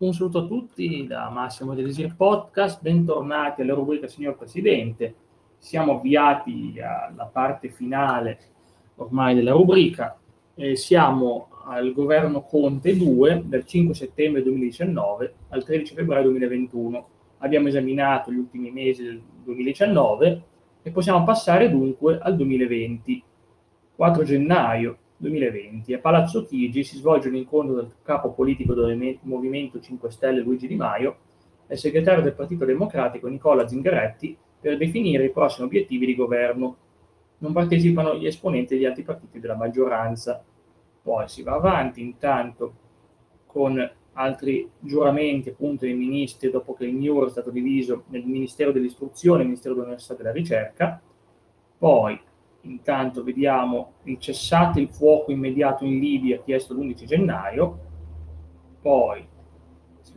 Un saluto a tutti da Massimo Delisir Podcast, bentornati alla rubrica Signor Presidente. Siamo avviati alla parte finale ormai della rubrica. Eh, siamo al governo Conte 2 dal 5 settembre 2019 al 13 febbraio 2021. Abbiamo esaminato gli ultimi mesi del 2019 e possiamo passare dunque al 2020. 4 gennaio 2020. A Palazzo Chigi si svolge un incontro del capo politico del Movimento 5 Stelle Luigi Di Maio e il segretario del Partito Democratico Nicola Zingaretti per definire i prossimi obiettivi di governo. Non partecipano gli esponenti degli altri partiti della maggioranza. Poi si va avanti intanto con altri giuramenti appunto dei ministri dopo che il MIUR è stato diviso nel Ministero dell'Istruzione e il Ministero dell'Università e della Ricerca. Poi Intanto vediamo il cessate il fuoco immediato in Libia chiesto l'11 gennaio. Poi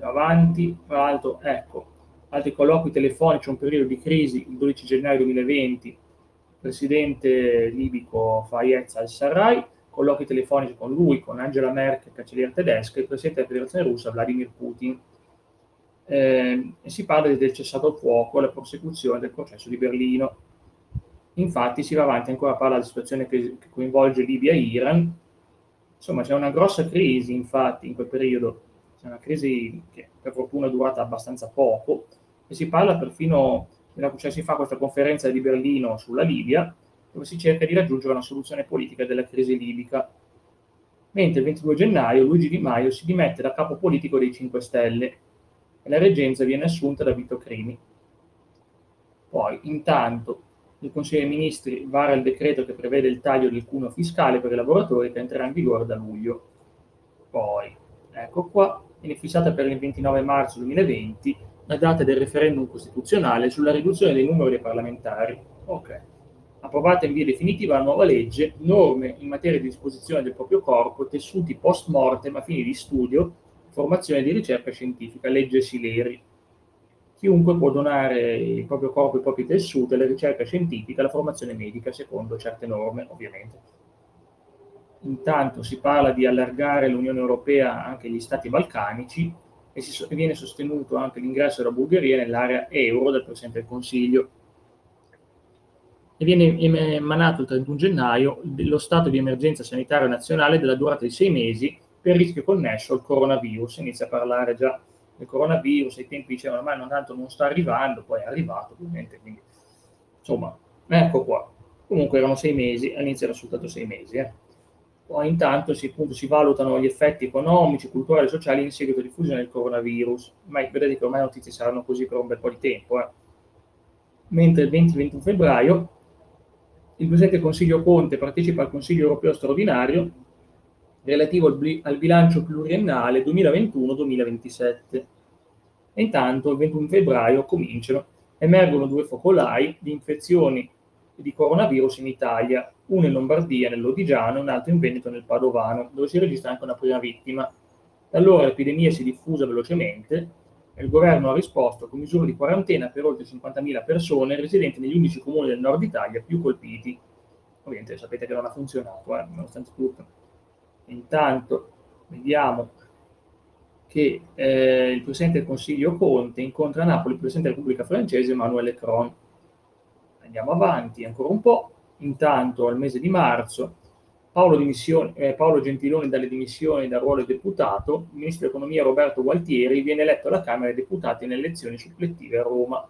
avanti, tra l'altro, ecco, altri colloqui telefonici, un periodo di crisi il 12 gennaio 2020, il presidente libico Fayez al-Sarraj, colloqui telefonici con lui, con Angela Merkel, cancelliera tedesca, e il presidente della Federazione Russa Vladimir Putin. Eh, e si parla del cessato il fuoco e la prosecuzione del processo di Berlino. Infatti si va avanti ancora a parlare della situazione che, che coinvolge Libia e Iran. Insomma, c'è una grossa crisi, infatti, in quel periodo. C'è una crisi che per fortuna è durata abbastanza poco e si parla perfino, cioè si fa questa conferenza di Berlino sulla Libia, dove si cerca di raggiungere una soluzione politica della crisi libica. Mentre il 22 gennaio Luigi Di Maio si dimette da capo politico dei 5 Stelle e la reggenza viene assunta da Vito Crimi. Poi, intanto, il Consiglio dei Ministri vara il decreto che prevede il taglio del cuneo fiscale per i lavoratori che entrerà in vigore da luglio. Poi, ecco qua, viene fissata per il 29 marzo 2020 la data del referendum costituzionale sulla riduzione del numero dei parlamentari. Ok. Approvata in via definitiva la nuova legge, norme in materia di disposizione del proprio corpo, tessuti post mortem a fini di studio, formazione di ricerca scientifica, legge Sileri chiunque può donare il proprio corpo, i propri tessuti alla ricerca scientifica, alla formazione medica, secondo certe norme, ovviamente. Intanto si parla di allargare l'Unione Europea anche agli stati balcanici e si viene sostenuto anche l'ingresso della Bulgaria nell'area euro dal Presidente del Consiglio. E viene emanato il 31 gennaio lo stato di emergenza sanitaria nazionale della durata di sei mesi per rischio connesso al coronavirus. Inizia a parlare già il coronavirus, ai tempi dicevano ma non tanto non sta arrivando, poi è arrivato ovviamente, quindi insomma, ecco qua. Comunque erano sei mesi, all'inizio era soltanto sei mesi. Eh. Poi intanto si, appunto, si, valutano gli effetti economici, culturali e sociali in seguito alla diffusione del coronavirus, ma vedete che ormai notizie saranno così per un bel po' di tempo. Eh. Mentre il 20-21 febbraio il Presidente del Consiglio Conte partecipa al Consiglio Europeo straordinario relativo al, bli- al bilancio pluriennale 2021-2027. E intanto il 21 febbraio cominciano, emergono due focolai di infezioni di coronavirus in Italia, uno in Lombardia, nell'Odigiano, e un altro in Veneto, nel Padovano, dove si registra anche una prima vittima. Da allora l'epidemia si diffusa velocemente e il governo ha risposto con misure di quarantena per oltre 50.000 persone residenti negli 11 comuni del nord Italia più colpiti. Ovviamente sapete che non ha funzionato, eh, nonostante tutto. Intanto vediamo che eh, il Presidente del Consiglio Conte incontra a Napoli il Presidente della Repubblica Francese Emmanuel Macron. Andiamo avanti ancora un po'. Intanto al mese di marzo Paolo, eh, Paolo Gentiloni dalle dimissioni dal ruolo di deputato, il Ministro dell'Economia Roberto Gualtieri viene eletto alla Camera dei Deputati nelle elezioni supplettive a Roma.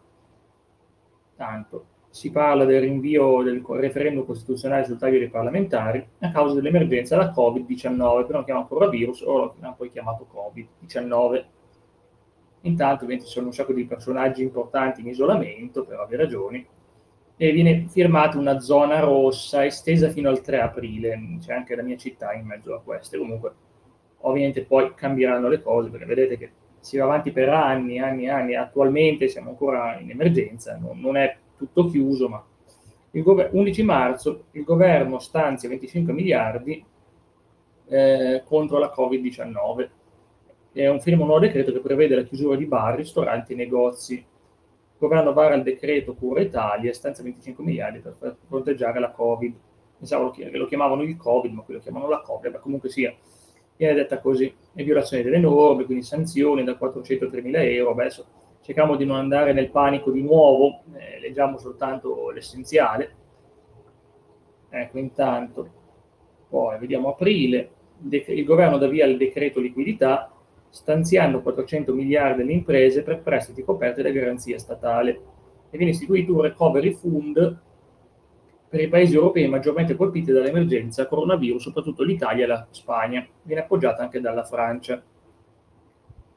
Tanto si parla del rinvio del referendum costituzionale sul taglio dei parlamentari a causa dell'emergenza da Covid-19, però non chiama ancora virus, o lo hanno poi chiamato Covid-19. Intanto ci sono un sacco di personaggi importanti in isolamento, per ovvie ragioni, e viene firmata una zona rossa estesa fino al 3 aprile, c'è anche la mia città in mezzo a queste, comunque ovviamente poi cambieranno le cose, perché vedete che si va avanti per anni, anni, anni, attualmente siamo ancora in emergenza, non, non è tutto chiuso, ma il gover- 11 marzo il governo stanzia 25 miliardi eh, contro la Covid-19. È un firmo nuovo decreto che prevede la chiusura di bar, ristoranti e negozi. Il governo vara il decreto Cura Italia stanzia 25 miliardi per fronteggiare la Covid. Pensavo che lo chiamavano il Covid, ma qui lo chiamano la Covid, ma comunque sia. viene detta così, è violazione delle norme, quindi sanzioni da 400 a 3.000 euro, adesso cerchiamo di non andare nel panico di nuovo, eh, leggiamo soltanto l'essenziale. Ecco, intanto, poi vediamo aprile, il governo dà via il decreto liquidità, stanziando 400 miliardi alle imprese per prestiti coperti da garanzia statale e viene istituito un recovery fund per i paesi europei maggiormente colpiti dall'emergenza coronavirus, soprattutto l'Italia e la Spagna. Viene appoggiata anche dalla Francia.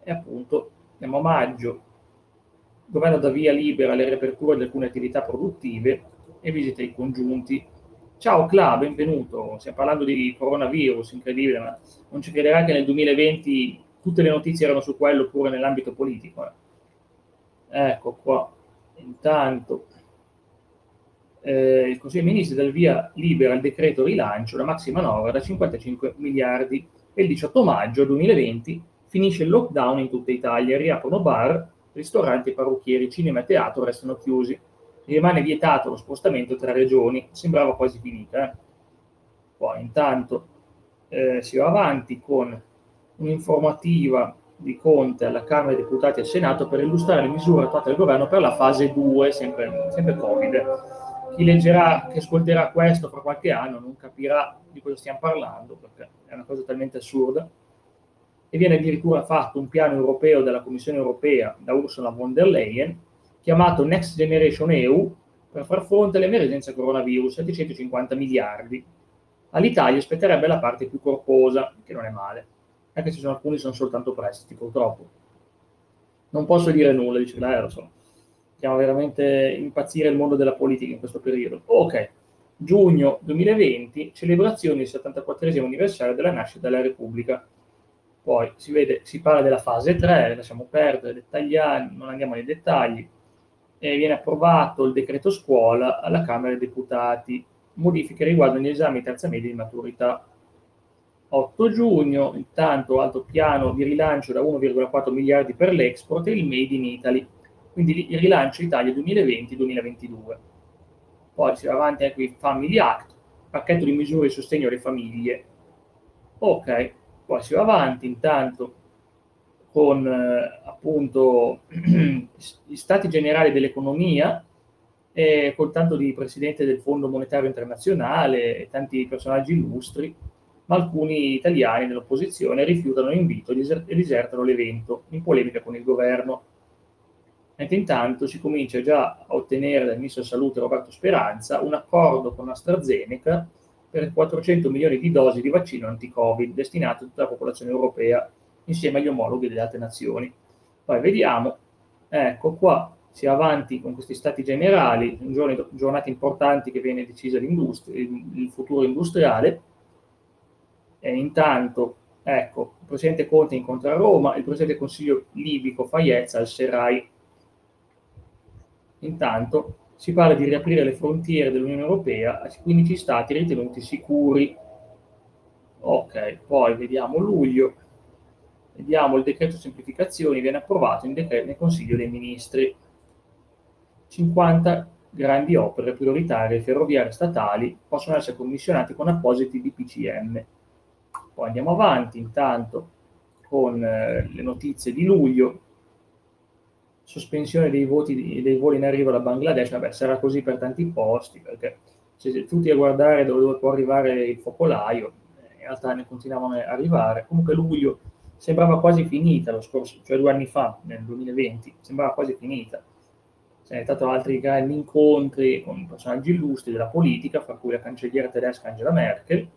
E appunto, andiamo a maggio, governo dà via libera alle riaperture di alcune attività produttive e visita i congiunti. Ciao Cla, benvenuto. Stiamo parlando di coronavirus, incredibile, ma non ci crederà che nel 2020 tutte le notizie erano su quello pure nell'ambito politico. Eh. Ecco qua. Intanto, eh, il Consiglio dei Ministri dal via libera il decreto rilancio, la maxima manovra da 55 miliardi e il 18 maggio 2020 finisce il lockdown in tutta Italia, riaprono bar, ristoranti, parrucchieri, cinema e teatro restano chiusi. Rimane vietato lo spostamento tra regioni, sembrava quasi finita. Eh? Poi intanto eh, si va avanti con un'informativa di Conte alla Camera dei Deputati e al Senato per illustrare le misure attuate dal governo per la fase 2, sempre, sempre Covid chi leggerà, che ascolterà questo fra qualche anno non capirà di cosa stiamo parlando, perché è una cosa talmente assurda. E viene addirittura fatto un piano europeo della Commissione europea da Ursula von der Leyen, chiamato Next Generation EU, per far fronte all'emergenza coronavirus, 750 miliardi. All'Italia aspetterebbe la parte più corposa, che non è male, anche se sono alcuni sono soltanto prestiti, purtroppo. Non posso dire nulla, dice, lo so Stiamo veramente impazzire il mondo della politica in questo periodo. Ok, giugno 2020, celebrazione del 74 anniversario della nascita della Repubblica. Poi si vede, si parla della fase 3, lasciamo perdere, dettagliare, non andiamo nei dettagli. E viene approvato il decreto scuola alla Camera dei Deputati. Modifiche riguardano gli esami terza media di maturità. 8 giugno, intanto alto piano di rilancio da 1,4 miliardi per l'export e il Made in Italy quindi il rilancio Italia 2020-2022. Poi si va avanti anche il Family Act, pacchetto di misure di sostegno alle famiglie. Ok, poi si va avanti intanto con eh, appunto gli stati generali dell'economia, e con tanto di presidente del Fondo Monetario Internazionale e tanti personaggi illustri, ma alcuni italiani dell'opposizione rifiutano l'invito e disertano l'evento in polemica con il governo. Mentre intanto si comincia già a ottenere dal Ministro della Salute Roberto Speranza un accordo con AstraZeneca per 400 milioni di dosi di vaccino anti-Covid destinate a tutta la popolazione europea insieme agli omologhi delle altre nazioni. Poi vediamo, ecco qua, si va avanti con questi stati generali, giorni, giornate importanti che viene decisa il futuro industriale, e intanto, ecco, il Presidente Conte incontra a Roma, il Presidente del Consiglio libico Fayez al-Serraj Intanto si parla di riaprire le frontiere dell'Unione Europea a 15 stati ritenuti sicuri. Ok, poi vediamo luglio. Vediamo il decreto semplificazioni, viene approvato decreto, nel Consiglio dei Ministri. 50 grandi opere prioritarie ferroviarie statali possono essere commissionate con appositi DPCM. Poi andiamo avanti, intanto con eh, le notizie di luglio, sospensione dei, voti, dei voli in arrivo da Bangladesh, vabbè, sarà così per tanti posti, perché se tutti a guardare dove, dove può arrivare il focolaio, in realtà ne continuavano ad arrivare. Comunque luglio sembrava quasi finita lo scorso, cioè due anni fa, nel 2020, sembrava quasi finita. C'è stato altri grandi incontri con personaggi illustri della politica, fra cui la cancelliera tedesca Angela Merkel,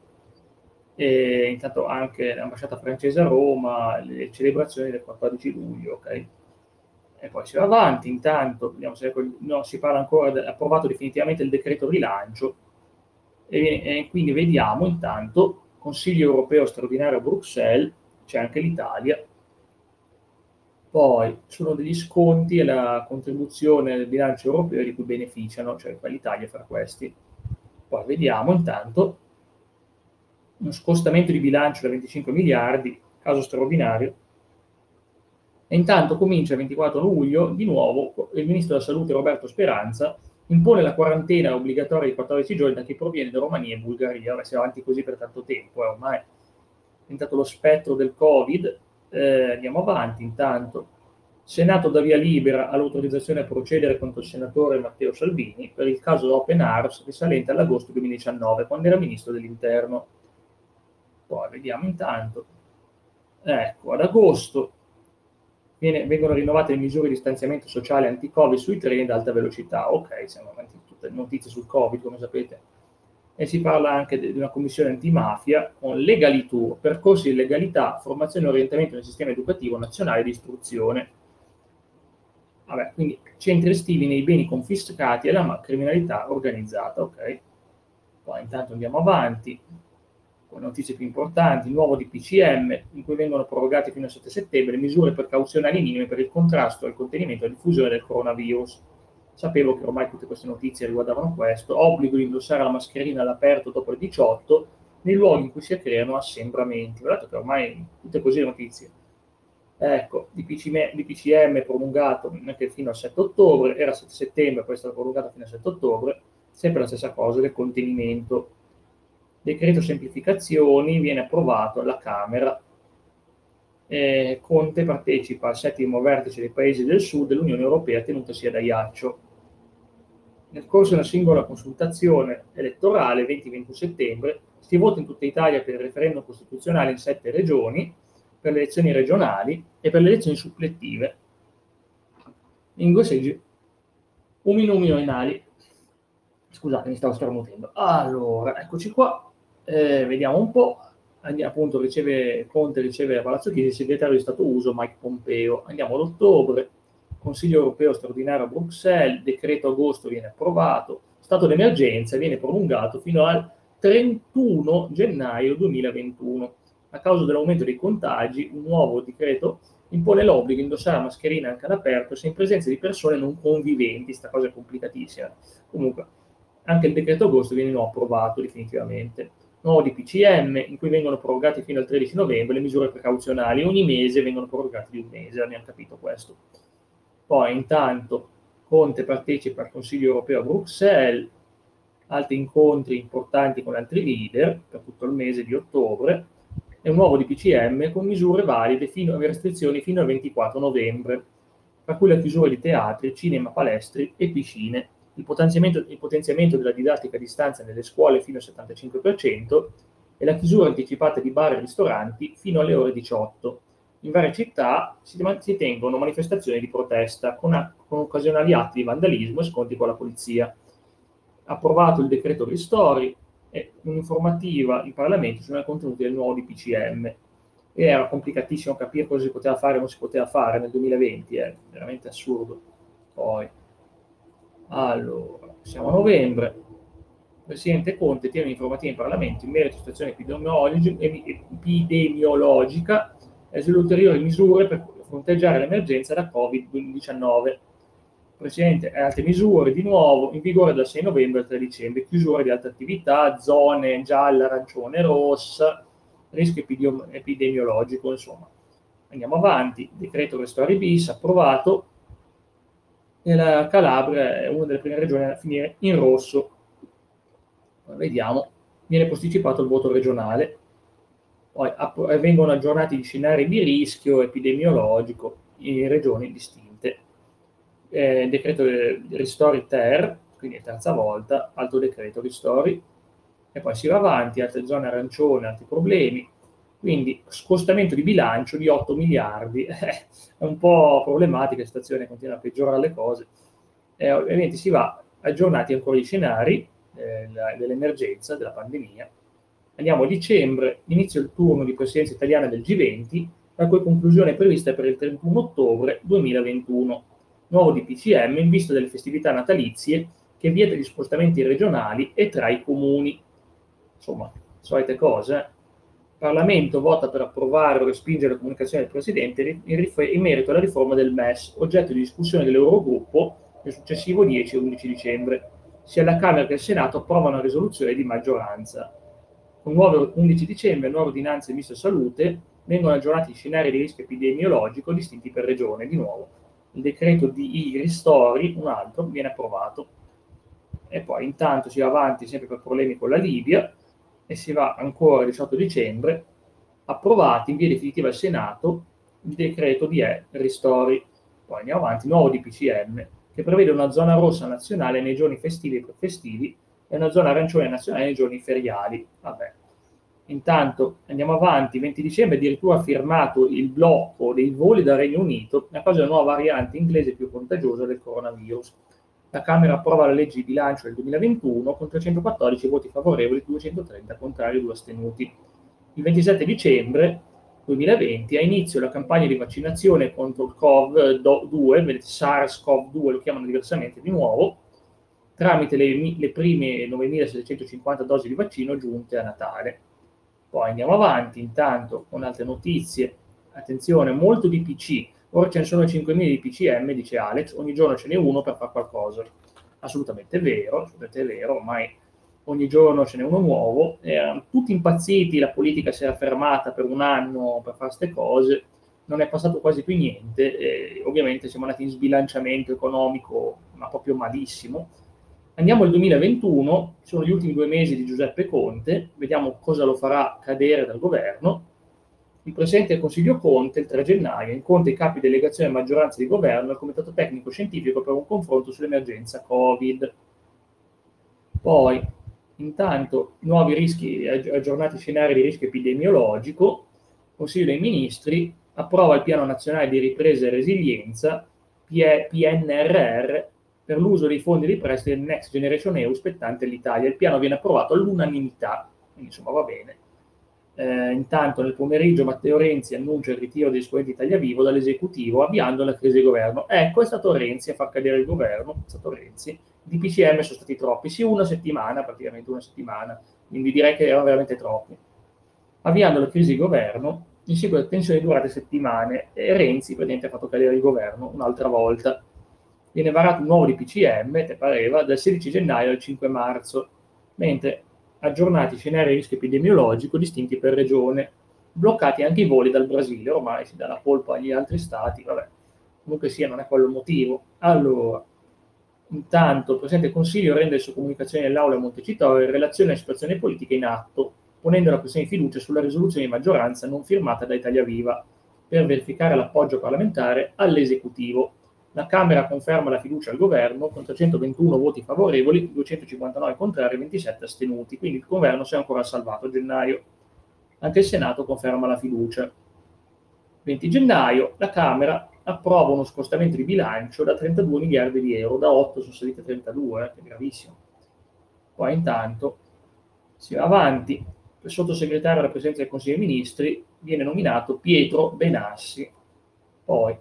e intanto anche l'ambasciata francese a Roma, le celebrazioni del 14 luglio, ok? E poi si va avanti, intanto vediamo se no, si parla ancora, de, approvato definitivamente il decreto rilancio. E, e, quindi vediamo intanto Consiglio europeo straordinario a Bruxelles, c'è anche l'Italia, poi sono degli sconti e la contribuzione del bilancio europeo di cui beneficiano, cioè l'Italia fra questi. Poi vediamo intanto uno scostamento di bilancio da 25 miliardi, caso straordinario, e intanto comincia il 24 luglio, di nuovo, il ministro della Salute Roberto Speranza impone la quarantena obbligatoria di 14 giorni da chi proviene da Romania e Bulgaria. Ora siamo avanti così per tanto tempo, eh, ormai diventato lo spettro del Covid. Eh, andiamo avanti intanto. Senato da via libera all'autorizzazione a procedere contro il senatore Matteo Salvini per il caso Open Arms risalente all'agosto 2019, quando era ministro dell'interno. Poi vediamo intanto. Ecco, ad agosto viene, vengono rinnovate le misure di distanziamento sociale anti-Covid sui treni ad alta velocità. Ok, siamo avanti tutte notizie sul Covid, come sapete. E si parla anche di una commissione antimafia con legalitur, percorsi di legalità, formazione e orientamento nel sistema educativo nazionale di istruzione. Vabbè, quindi centri estivi nei beni confiscati e la criminalità organizzata, ok? Poi intanto andiamo avanti con più importanti, nuovo di PCM, in cui vengono prorogate fino al 7 settembre misure precauzionali minime per il contrasto al contenimento e alla diffusione del coronavirus. Sapevo che ormai tutte queste notizie riguardavano questo, obbligo di indossare la mascherina all'aperto dopo le 18 nei luoghi in cui si creano assembramenti. Guardate che ormai tutte così le notizie. Ecco, di PCM prolungato anche fino al 7 ottobre, era 7 settembre, poi è stato prolungato fino al 7 ottobre, sempre la stessa cosa del contenimento decreto semplificazioni viene approvato alla Camera. Eh, Conte partecipa al settimo vertice dei paesi del sud dell'Unione Europea tenutasi ad Ajaccio. Nel corso di una singola consultazione elettorale, 20-21 settembre, si vota in tutta Italia per il referendum costituzionale in sette regioni, per le elezioni regionali e per le elezioni supplettive. In due seggi, umino-uminoenali. Scusate, mi stavo starnutendo. Allora, eccoci qua eh, vediamo un po', appunto riceve, Conte riceve a Palazzo Chigi il segretario di Stato Uso Mike Pompeo. Andiamo ad ottobre, Consiglio europeo straordinario a Bruxelles, decreto agosto viene approvato, stato d'emergenza viene prolungato fino al 31 gennaio 2021. A causa dell'aumento dei contagi, un nuovo decreto impone l'obbligo di indossare la mascherina anche all'aperto se in presenza di persone non conviventi, sta cosa è complicatissima. Comunque, anche il decreto agosto viene approvato definitivamente nuovo di PCM, in cui vengono prorogati fino al 13 novembre le misure precauzionali. Ogni mese vengono prorogate di un mese, abbiamo capito questo. Poi, intanto, Conte partecipa al Consiglio europeo a Bruxelles, altri incontri importanti con altri leader per tutto il mese di ottobre, e un nuovo DPCM con misure valide fino a restrizioni fino al 24 novembre, tra cui la chiusura di teatri, cinema, palestri e piscine il potenziamento, il potenziamento della didattica a distanza nelle scuole fino al 75% e la chiusura anticipata di bar e ristoranti fino alle ore 18. In varie città si, si tengono manifestazioni di protesta con, a, con, occasionali atti di vandalismo e scontri con la polizia. Approvato il decreto ristori e un'informativa in Parlamento sui contenuti del nuovo DPCM. E era complicatissimo capire cosa si poteva fare e non si poteva fare nel 2020, è veramente assurdo. Poi, allora, siamo a novembre. Presidente Conte tiene un'informativa in Parlamento in merito alla situazione epidemiologica e sulle ulteriori misure per fronteggiare l'emergenza da Covid-19. Presidente, altre misure di nuovo in vigore dal 6 novembre al 3 dicembre, chiusura di altre attività, zone gialla, arancione, rossa, rischio epidemiologico, insomma. Andiamo avanti, decreto Restori bis approvato, e la Calabria è una delle prime regioni a finire in rosso. Vediamo, viene posticipato il voto regionale, poi vengono aggiornati gli scenari di rischio epidemiologico in regioni distinte. Eh, decreto Ristori Ter, quindi è terza volta, altro decreto Ristori, e poi si va avanti, altre zone arancione, altri problemi, quindi scostamento di bilancio di 8 miliardi, è un po' problematica, la situazione continua a peggiorare le cose. E ovviamente si va aggiornati ancora gli scenari eh, dell'emergenza, della pandemia. Andiamo a dicembre, inizia il turno di presidenza italiana del G20, la cui conclusione è prevista per il 31 ottobre 2021. Nuovo DPCM in vista delle festività natalizie che vieta gli spostamenti regionali e tra i comuni. Insomma, solite cose. Parlamento vota per approvare o respingere la comunicazione del Presidente in, rif- in merito alla riforma del MES, oggetto di discussione dell'Eurogruppo nel successivo 10 e 11 dicembre. Sia la Camera che il Senato approvano una risoluzione di maggioranza. Con nuovo 11 dicembre, nuove ordinanze Ministro Salute, vengono aggiornati gli scenari di rischio epidemiologico distinti per regione. Di nuovo, il decreto di ristori, un altro, viene approvato. E poi intanto si va avanti sempre per problemi con la Libia, e si va ancora il 18 dicembre, approvati in via definitiva al Senato il decreto di E ristori. Poi andiamo avanti, nuovo DPCM, che prevede una zona rossa nazionale nei giorni festivi e prefestivi e una zona arancione nazionale nei giorni feriali. Vabbè. Intanto andiamo avanti, 20 dicembre addirittura ha firmato il blocco dei voli dal Regno Unito a causa della nuova variante inglese più contagiosa del coronavirus. La Camera approva la legge di bilancio del 2021 con 314 voti favorevoli, 230 contrari e 2 astenuti. Il 27 dicembre 2020 ha inizio la campagna di vaccinazione contro il COV-2, SARS-CoV-2 lo chiamano diversamente di nuovo, tramite le, le prime 9.750 dosi di vaccino giunte a Natale. Poi andiamo avanti, intanto con altre notizie. Attenzione, molto di PC. Ora ce ne sono 5.000 di PCM, dice Alex, ogni giorno ce n'è uno per fare qualcosa. Assolutamente vero, assolutamente vero, ormai ogni giorno ce n'è uno nuovo, erano tutti impazziti, la politica si era fermata per un anno per fare queste cose, non è passato quasi più niente, e ovviamente siamo andati in sbilanciamento economico, ma proprio malissimo. Andiamo al 2021, sono gli ultimi due mesi di Giuseppe Conte, vediamo cosa lo farà cadere dal governo. Il Presidente del Consiglio Conte, il 3 gennaio, incontra i capi delegazione e maggioranza di governo al Comitato Tecnico Scientifico per un confronto sull'emergenza Covid. Poi, Intanto, nuovi rischi, aggiornati scenari di rischio epidemiologico, Consiglio dei Ministri approva il Piano Nazionale di Ripresa e Resilienza, PNRR, per l'uso dei fondi di prestito del Next Generation EU spettante all'Italia. Il piano viene approvato all'unanimità, quindi insomma va bene. Eh, intanto nel pomeriggio Matteo Renzi annuncia il ritiro degli esponenti Italia Vivo dall'esecutivo avviando la crisi di governo. Ecco, è stato Renzi a far cadere il governo, è stato Renzi, di PCM sono stati troppi, sì una settimana, praticamente una settimana, quindi direi che erano veramente troppi. Avviando la crisi di governo, in seguito a tensioni durate settimane, e Renzi praticamente ha fatto cadere il governo un'altra volta. Viene varato un nuovo di PCM, te pareva, dal 16 gennaio al 5 marzo, mentre aggiornati scenari di rischio epidemiologico distinti per regione, bloccati anche i voli dal Brasile, ormai si dà la colpa agli altri stati, vabbè, comunque sia, non è quello il motivo. Allora, Intanto il Presidente del Consiglio rende le sue comunicazioni nell'Aula a Montecitorio in relazione alla situazione politica in atto, ponendo la questione di fiducia sulla risoluzione di maggioranza non firmata da Italia Viva per verificare l'appoggio parlamentare all'esecutivo. La Camera conferma la fiducia al governo con 321 voti favorevoli, 259 contrari e 27 astenuti, quindi il governo si è ancora salvato a gennaio. Anche il Senato conferma la fiducia. 20 gennaio la Camera approva uno scostamento di bilancio da 32 miliardi di euro, da 8 sono salite 32, eh, che è gravissimo. Poi intanto si va avanti, il sottosegretario alla Presidenza del Consiglio dei Ministri viene nominato Pietro Benassi, poi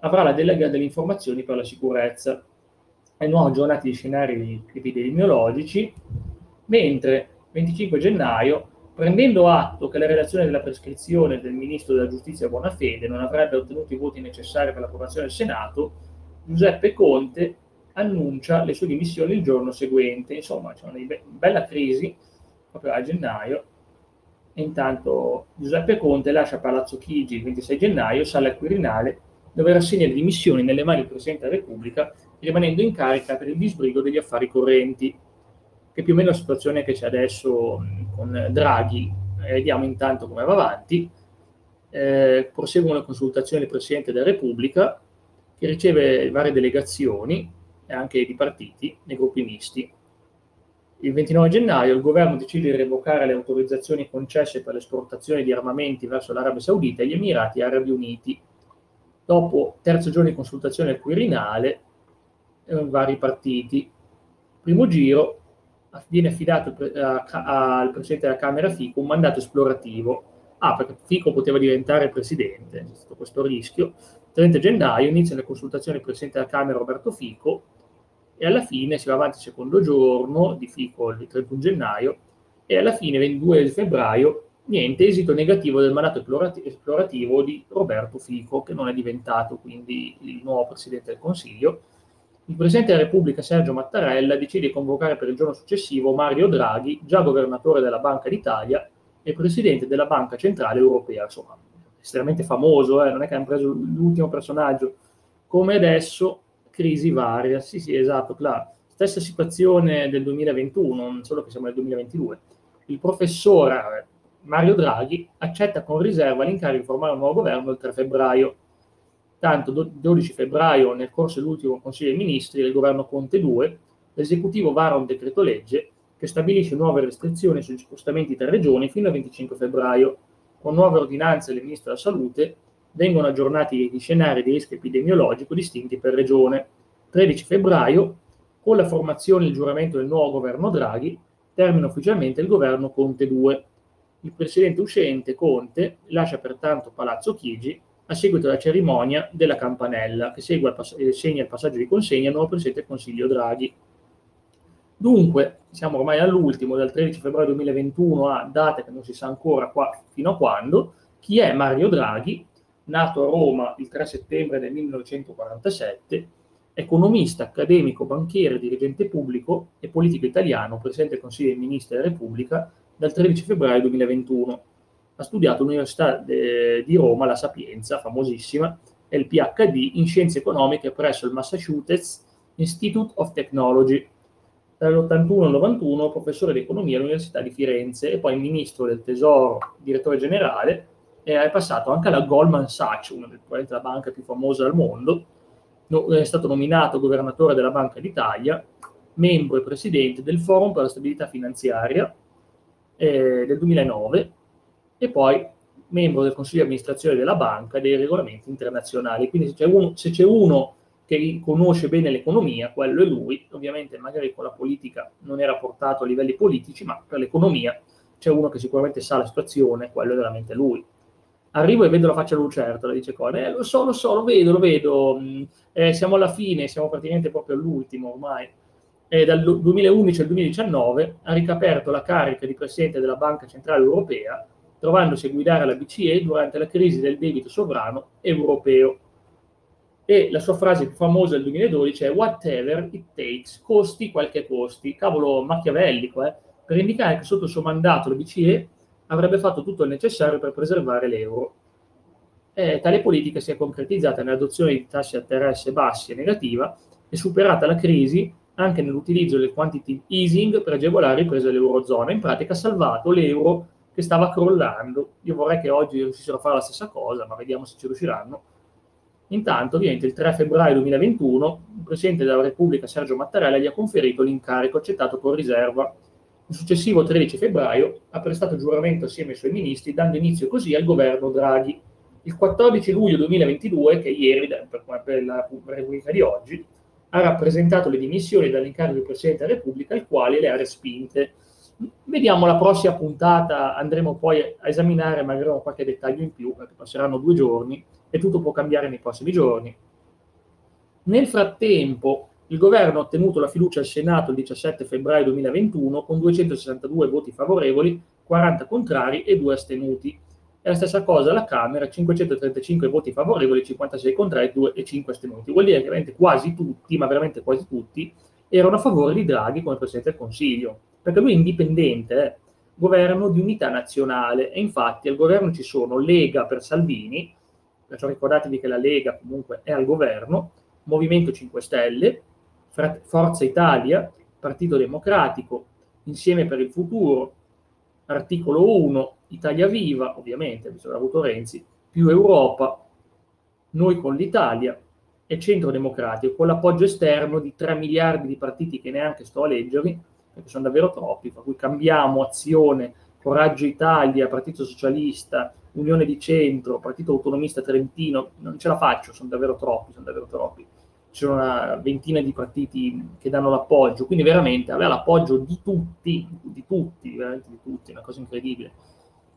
avrà la delega delle informazioni per la sicurezza e nuovi aggiornati di scenari epidemiologici, mentre 25 gennaio Prendendo atto che la relazione della prescrizione del ministro della giustizia Bonafede non avrebbe ottenuto i voti necessari per l'approvazione del Senato, Giuseppe Conte annuncia le sue dimissioni il giorno seguente. Insomma, c'è una bella crisi proprio a gennaio. E intanto Giuseppe Conte lascia Palazzo Chigi il 26 gennaio, sale al Quirinale, dove rassegna le dimissioni nelle mani del Presidente della Repubblica, rimanendo in carica per il disbrigo degli affari correnti che più o meno la situazione che c'è adesso con Draghi, eh, vediamo intanto come va avanti, eh, proseguono le consultazioni del Presidente della Repubblica, che riceve varie delegazioni e anche di partiti nei gruppi misti. Il 29 gennaio il governo decide di revocare le autorizzazioni concesse per l'esportazione di armamenti verso l'Arabia Saudita e gli Emirati Arabi Uniti. Dopo terzo giorno di consultazione al Quirinale, eh, vari partiti. Primo giro, viene affidato al Presidente della Camera Fico un mandato esplorativo. Ah, perché Fico poteva diventare Presidente, c'è stato questo rischio. 30 gennaio iniziano le consultazioni del Presidente della Camera Roberto Fico e alla fine si va avanti il secondo giorno di Fico, il 31 gennaio, e alla fine, 22 febbraio, niente, esito negativo del mandato esplorativo di Roberto Fico, che non è diventato quindi il nuovo Presidente del Consiglio, il Presidente della Repubblica Sergio Mattarella decide di convocare per il giorno successivo Mario Draghi, già governatore della Banca d'Italia e Presidente della Banca Centrale Europea, insomma, estremamente famoso, eh? non è che hanno preso l'ultimo personaggio. Come adesso, crisi varia, sì sì, esatto, claro. Stessa situazione del 2021, solo che siamo nel 2022. Il professore, Mario Draghi accetta con riserva l'incarico di formare un nuovo governo il 3 febbraio. Tanto 12 febbraio, nel corso dell'ultimo Consiglio dei Ministri del governo Conte 2, l'esecutivo vara un decreto legge che stabilisce nuove restrizioni sugli spostamenti tra regioni fino al 25 febbraio. Con nuove ordinanze del Ministro della Salute vengono aggiornati gli scenari di rischio epidemiologico distinti per regione. 13 febbraio, con la formazione e il giuramento del nuovo governo Draghi, termina ufficialmente il governo Conte 2. Il presidente uscente, Conte, lascia pertanto Palazzo Chigi a seguito della cerimonia della campanella che segue il pass- eh, segna il passaggio di consegna al nuovo presidente del Consiglio Draghi. Dunque, siamo ormai all'ultimo, dal 13 febbraio 2021 a date che non si sa ancora qua, fino a quando, chi è Mario Draghi, nato a Roma il 3 settembre del 1947, economista, accademico, banchiere, dirigente pubblico e politico italiano, presidente del Consiglio dei Ministri della Repubblica dal 13 febbraio 2021. Ha studiato all'Università di Roma la Sapienza, famosissima, e il PhD in Scienze Economiche presso il Massachusetts Institute of Technology. Dall'81 al 91 professore di economia all'Università di Firenze e poi ministro del Tesoro, direttore generale, e è passato anche alla Goldman Sachs, una delle banche più famose al mondo, è stato nominato governatore della Banca d'Italia, membro e presidente del Forum per la stabilità finanziaria eh, del 2009 e poi membro del Consiglio di amministrazione della banca e dei regolamenti internazionali. Quindi se c'è uno, se c'è uno che conosce bene l'economia, quello è lui. Ovviamente magari con la politica non era portato a livelli politici, ma per l'economia c'è uno che sicuramente sa la situazione, quello è veramente lui. Arrivo e vedo la faccia lucertola, dice Cone, eh, lo so, lo so, lo vedo, lo vedo, mm, eh, siamo alla fine, siamo praticamente proprio all'ultimo ormai. E dal 2011 al 2019 ha ricaperto la carica di Presidente della Banca Centrale Europea, trovandosi a guidare la BCE durante la crisi del debito sovrano europeo. E la sua frase più famosa del 2012 è whatever it takes, costi quel che costi, cavolo machiavellico, eh? per indicare che sotto il suo mandato la BCE avrebbe fatto tutto il necessario per preservare l'euro. E tale politica si è concretizzata nell'adozione di tassi a interesse bassi e negativa e superata la crisi anche nell'utilizzo del quantitative easing per agevolare la ripresa dell'eurozona. In pratica ha salvato l'euro che stava crollando. Io vorrei che oggi riuscissero a fare la stessa cosa, ma vediamo se ci riusciranno. Intanto, ovviamente, il 3 febbraio 2021, il Presidente della Repubblica Sergio Mattarella gli ha conferito l'incarico accettato con riserva il successivo 13 febbraio ha prestato giuramento assieme ai suoi ministri, dando inizio così al governo Draghi. Il 14 luglio 2022, che è ieri, per, per la Repubblica di oggi, ha rappresentato le dimissioni dall'incarico di Presidente della Repubblica, il quale le ha respinte. Vediamo la prossima puntata, andremo poi a esaminare magari qualche dettaglio in più, perché passeranno due giorni e tutto può cambiare nei prossimi giorni. Nel frattempo, il governo ha ottenuto la fiducia al Senato il 17 febbraio 2021 con 262 voti favorevoli, 40 contrari e 2 astenuti. E la stessa cosa alla Camera, 535 voti favorevoli, 56 contrari 2 e 5 astenuti. Vuol dire che veramente quasi tutti, ma veramente quasi tutti, erano a favore di Draghi come Presidente del Consiglio, perché lui è indipendente, eh, governo di unità nazionale e infatti al governo ci sono Lega per Salvini, perciò ricordatevi che la Lega comunque è al governo, Movimento 5 Stelle, Forza Italia, Partito Democratico, Insieme per il Futuro, articolo 1, Italia Viva, ovviamente, visto che l'ha avuto Renzi, più Europa, noi con l'Italia e Centro Democratico, con l'appoggio esterno di 3 miliardi di partiti che neanche sto a leggervi, perché sono davvero troppi, per cui cambiamo azione, Coraggio Italia, Partito Socialista, Unione di Centro, Partito Autonomista Trentino, non ce la faccio, sono davvero troppi, sono davvero troppi. Sono una ventina di partiti che danno l'appoggio, quindi veramente aveva l'appoggio di tutti, di tutti, veramente di tutti, una cosa incredibile,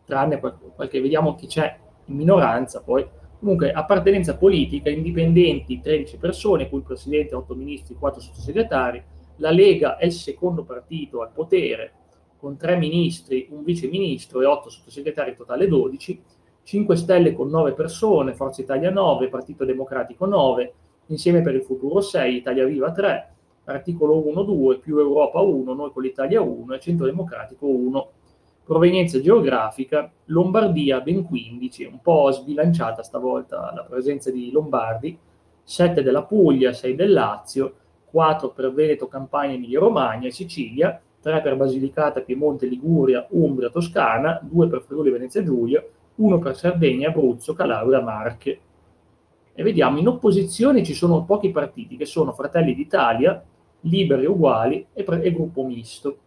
tranne qualche, vediamo chi c'è in minoranza poi. Comunque, appartenenza politica, indipendenti 13 persone, cui il presidente, 8 ministri, 4 sottosegretari. La Lega è il secondo partito al potere, con 3 ministri, un vice ministro e 8 sottosegretari, totale 12. 5 Stelle con 9 persone, Forza Italia 9, Partito Democratico 9, Insieme per il futuro 6, Italia Viva 3, articolo 1-2, più Europa 1, noi con l'Italia 1 e Centro Democratico 1. Provenienza geografica, Lombardia ben 15, un po' sbilanciata stavolta la presenza di Lombardi, 7 della Puglia, 6 del Lazio, 4 per Veneto, Campania, Emilia Romagna e Sicilia, 3 per Basilicata, Piemonte, Liguria, Umbria, Toscana, 2 per Friuli, Venezia Giulia, 1 per Sardegna, Abruzzo, Calabria, Marche. E vediamo, in opposizione ci sono pochi partiti che sono Fratelli d'Italia, Liberi Uguali e, e Gruppo Misto.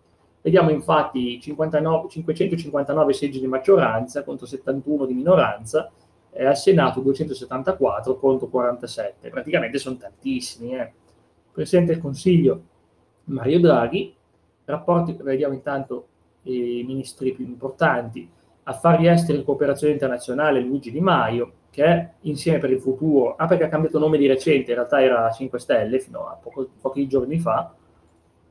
Vediamo infatti 59, 559 seggi di maggioranza contro 71 di minoranza, e al Senato 274 contro 47. Praticamente sono tantissimi. Eh. Presidente del Consiglio Mario Draghi, rapporti, vediamo intanto i ministri più importanti, affari esteri e cooperazione internazionale Luigi Di Maio, che è insieme per il futuro, ah perché ha cambiato nome di recente, in realtà era 5 Stelle fino a poco, pochi giorni fa,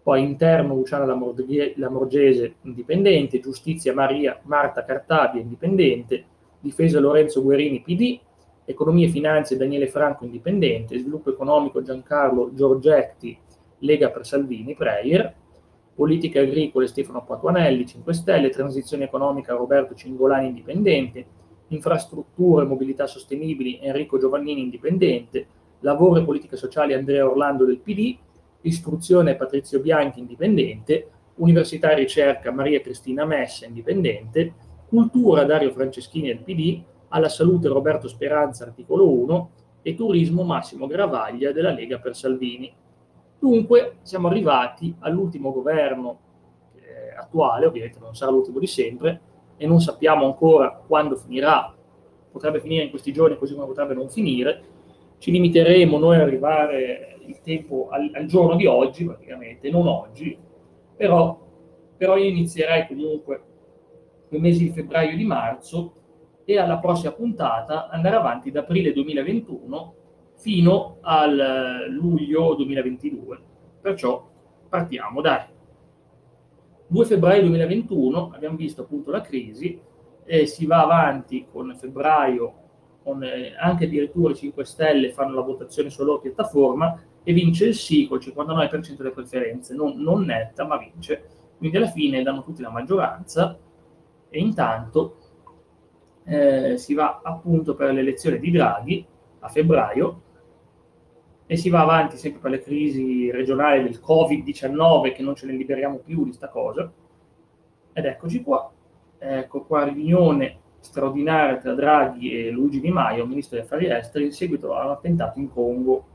poi interno Luciana Lamorgese indipendente, giustizia Maria, Marta Cartabia indipendente, difesa Lorenzo Guerini PD, economia e finanze Daniele Franco indipendente, sviluppo economico Giancarlo Giorgetti Lega per Salvini Preyer, politica agricole Stefano Patuanelli 5 Stelle, transizione economica Roberto Cingolani indipendente, infrastrutture e mobilità sostenibili Enrico Giovannini indipendente, lavoro e politiche sociali Andrea Orlando del PD, istruzione Patrizio Bianchi indipendente, università e ricerca Maria Cristina Messa indipendente, cultura Dario Franceschini del PD, alla salute Roberto Speranza articolo 1 e turismo Massimo Gravaglia della Lega per Salvini. Dunque siamo arrivati all'ultimo governo eh, attuale, ovviamente non sarà l'ultimo di sempre, e non sappiamo ancora quando finirà, potrebbe finire in questi giorni così come potrebbe non finire, ci limiteremo noi ad arrivare il tempo al, al, giorno di oggi, praticamente, non oggi, però, però io inizierei comunque quei mesi di febbraio e di marzo e alla prossima puntata andare avanti da aprile 2021 fino al luglio 2022. Perciò partiamo, dai. 2 febbraio 2021 abbiamo visto appunto la crisi e si va avanti con febbraio con eh, anche addirittura i 5 Stelle fanno la votazione sulla piattaforma e vince il sì col 59% delle preferenze, non, non, netta ma vince. Quindi alla fine danno tutti la maggioranza e intanto eh, si va appunto per l'elezione di Draghi a febbraio e si va avanti sempre per le crisi regionali del Covid-19 che non ce ne liberiamo più di sta cosa. Ed eccoci qua, ecco qua riunione straordinaria tra Draghi e Luigi Di Maio, ministro degli affari esteri, in seguito a un attentato in Congo.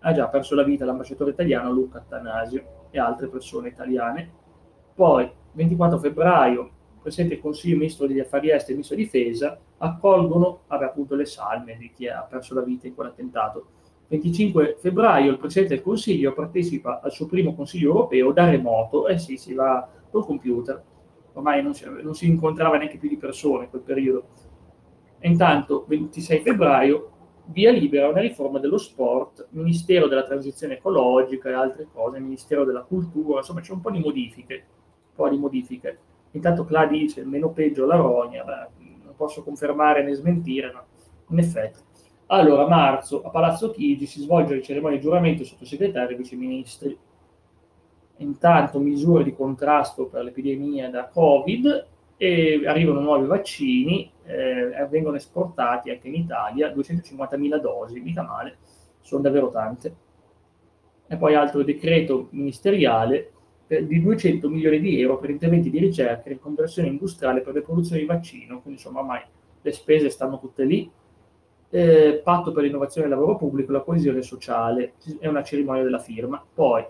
Ha già perso la vita l'ambasciatore italiano Luca Attanasio e altre persone italiane. Poi, 24 febbraio, Presidente del Consiglio, Ministro degli Affari Esteri e Ministro di Difesa accolgono appunto le salme di chi ha perso la vita in quell'attentato. 25 febbraio il Presidente del Consiglio partecipa al suo primo Consiglio europeo da remoto, eh sì, si va col computer, ormai non si, non si incontrava neanche più di persone in quel periodo. E intanto, 26 febbraio, via libera una riforma dello sport, Ministero della Transizione Ecologica e altre cose, Ministero della Cultura, insomma c'è un po' di modifiche, un po' di modifiche Intanto Cla dice meno peggio la rogna, beh, non posso confermare né smentire, ma in effetti. Allora, a marzo a Palazzo Chigi si svolge la cerimonia di giuramento sottosegretari e viceministri. Intanto misure di contrasto per l'epidemia da Covid e arrivano nuovi vaccini, eh, vengono esportati anche in Italia, 250.000 dosi, mica male, sono davvero tante. E poi altro decreto ministeriale di 200 milioni di euro per interventi di ricerca e riconversione industriale per le produzioni di vaccino, quindi insomma ormai le spese stanno tutte lì. Eh, patto per l'innovazione del lavoro pubblico la coesione sociale, è una cerimonia della firma. Poi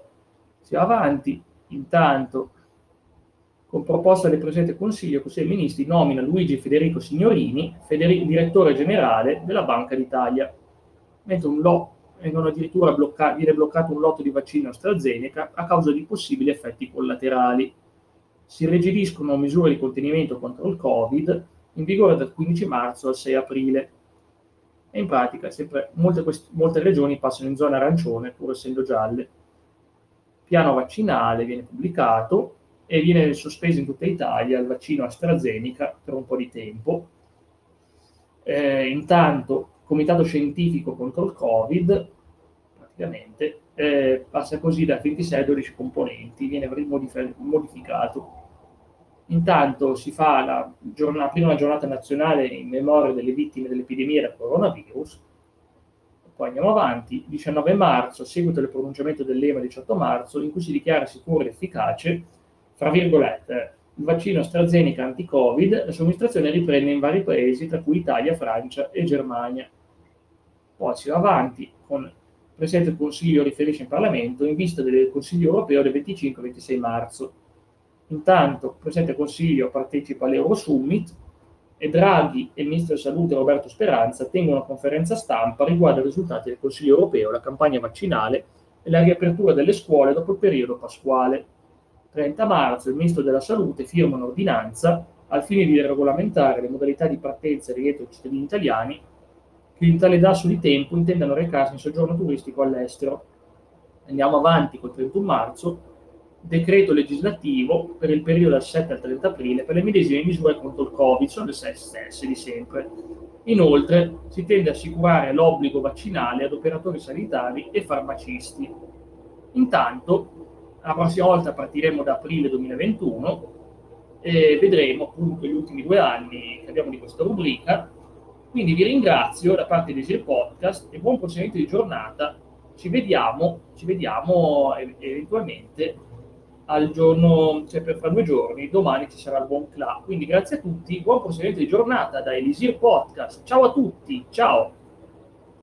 si va avanti, intanto con proposta del Presidente del Consiglio, Consiglio dei Ministri nomina Luigi Federico Signorini, federi- direttore generale della Banca d'Italia, mentre un lo vengono addirittura blocca- viene bloccato un lotto di vaccino AstraZeneca a causa di possibili effetti collaterali. Si rigidiscono misure di contenimento contro il Covid in vigore dal 15 marzo al 6 aprile. E in pratica sempre, molte, quest- molte regioni passano in zona arancione pur essendo gialle. Piano vaccinale viene pubblicato e viene sospeso in tutta Italia il vaccino AstraZeneca per un po' di tempo. Eh, intanto comitato scientifico contro il Covid, praticamente, eh, passa così da 26 a 12 componenti, viene modificato. Intanto si fa la, giornata, prima giornata nazionale in memoria delle vittime dell'epidemia del coronavirus, poi andiamo avanti, 19 marzo, seguito del pronunciamento dell'EMA 18 marzo, in cui si dichiara sicuro ed efficace fra virgolette, il vaccino AstraZeneca anti-Covid, la somministrazione riprende in vari paesi, tra cui Italia, Francia e Germania. Poi si va avanti con il Presidente del Consiglio riferisce in Parlamento in vista del Consiglio europeo del 25-26 marzo. Intanto il Presidente del Consiglio partecipa all'Eurosummit e Draghi e il Ministro della Salute Roberto Speranza tengono una conferenza stampa riguardo ai risultati del Consiglio europeo, la campagna vaccinale e la riapertura delle scuole dopo il periodo pasquale. 30 marzo il Ministro della Salute firma un'ordinanza al fine di regolamentare le modalità di partenza e rientro dei cittadini italiani che in tale lasso di tempo intendano recarsi in soggiorno turistico all'estero. Andiamo avanti col 31 marzo, decreto legislativo per il periodo dal 7 al 30 aprile per le medesime misure contro il Covid, sono le stesse di sempre. Inoltre si tende a assicurare l'obbligo vaccinale ad operatori sanitari e farmacisti. Intanto la prossima volta partiremo da aprile 2021 e vedremo appunto gli ultimi due anni che abbiamo di questa rubrica. Quindi vi ringrazio da parte di Easy Podcast e buon proseguimento di giornata. Ci vediamo, ci vediamo eventualmente al giorno, cioè per fra due giorni, domani ci sarà il buon club. Quindi grazie a tutti, buon proseguimento di giornata da Elisir Podcast. Ciao a tutti, ciao!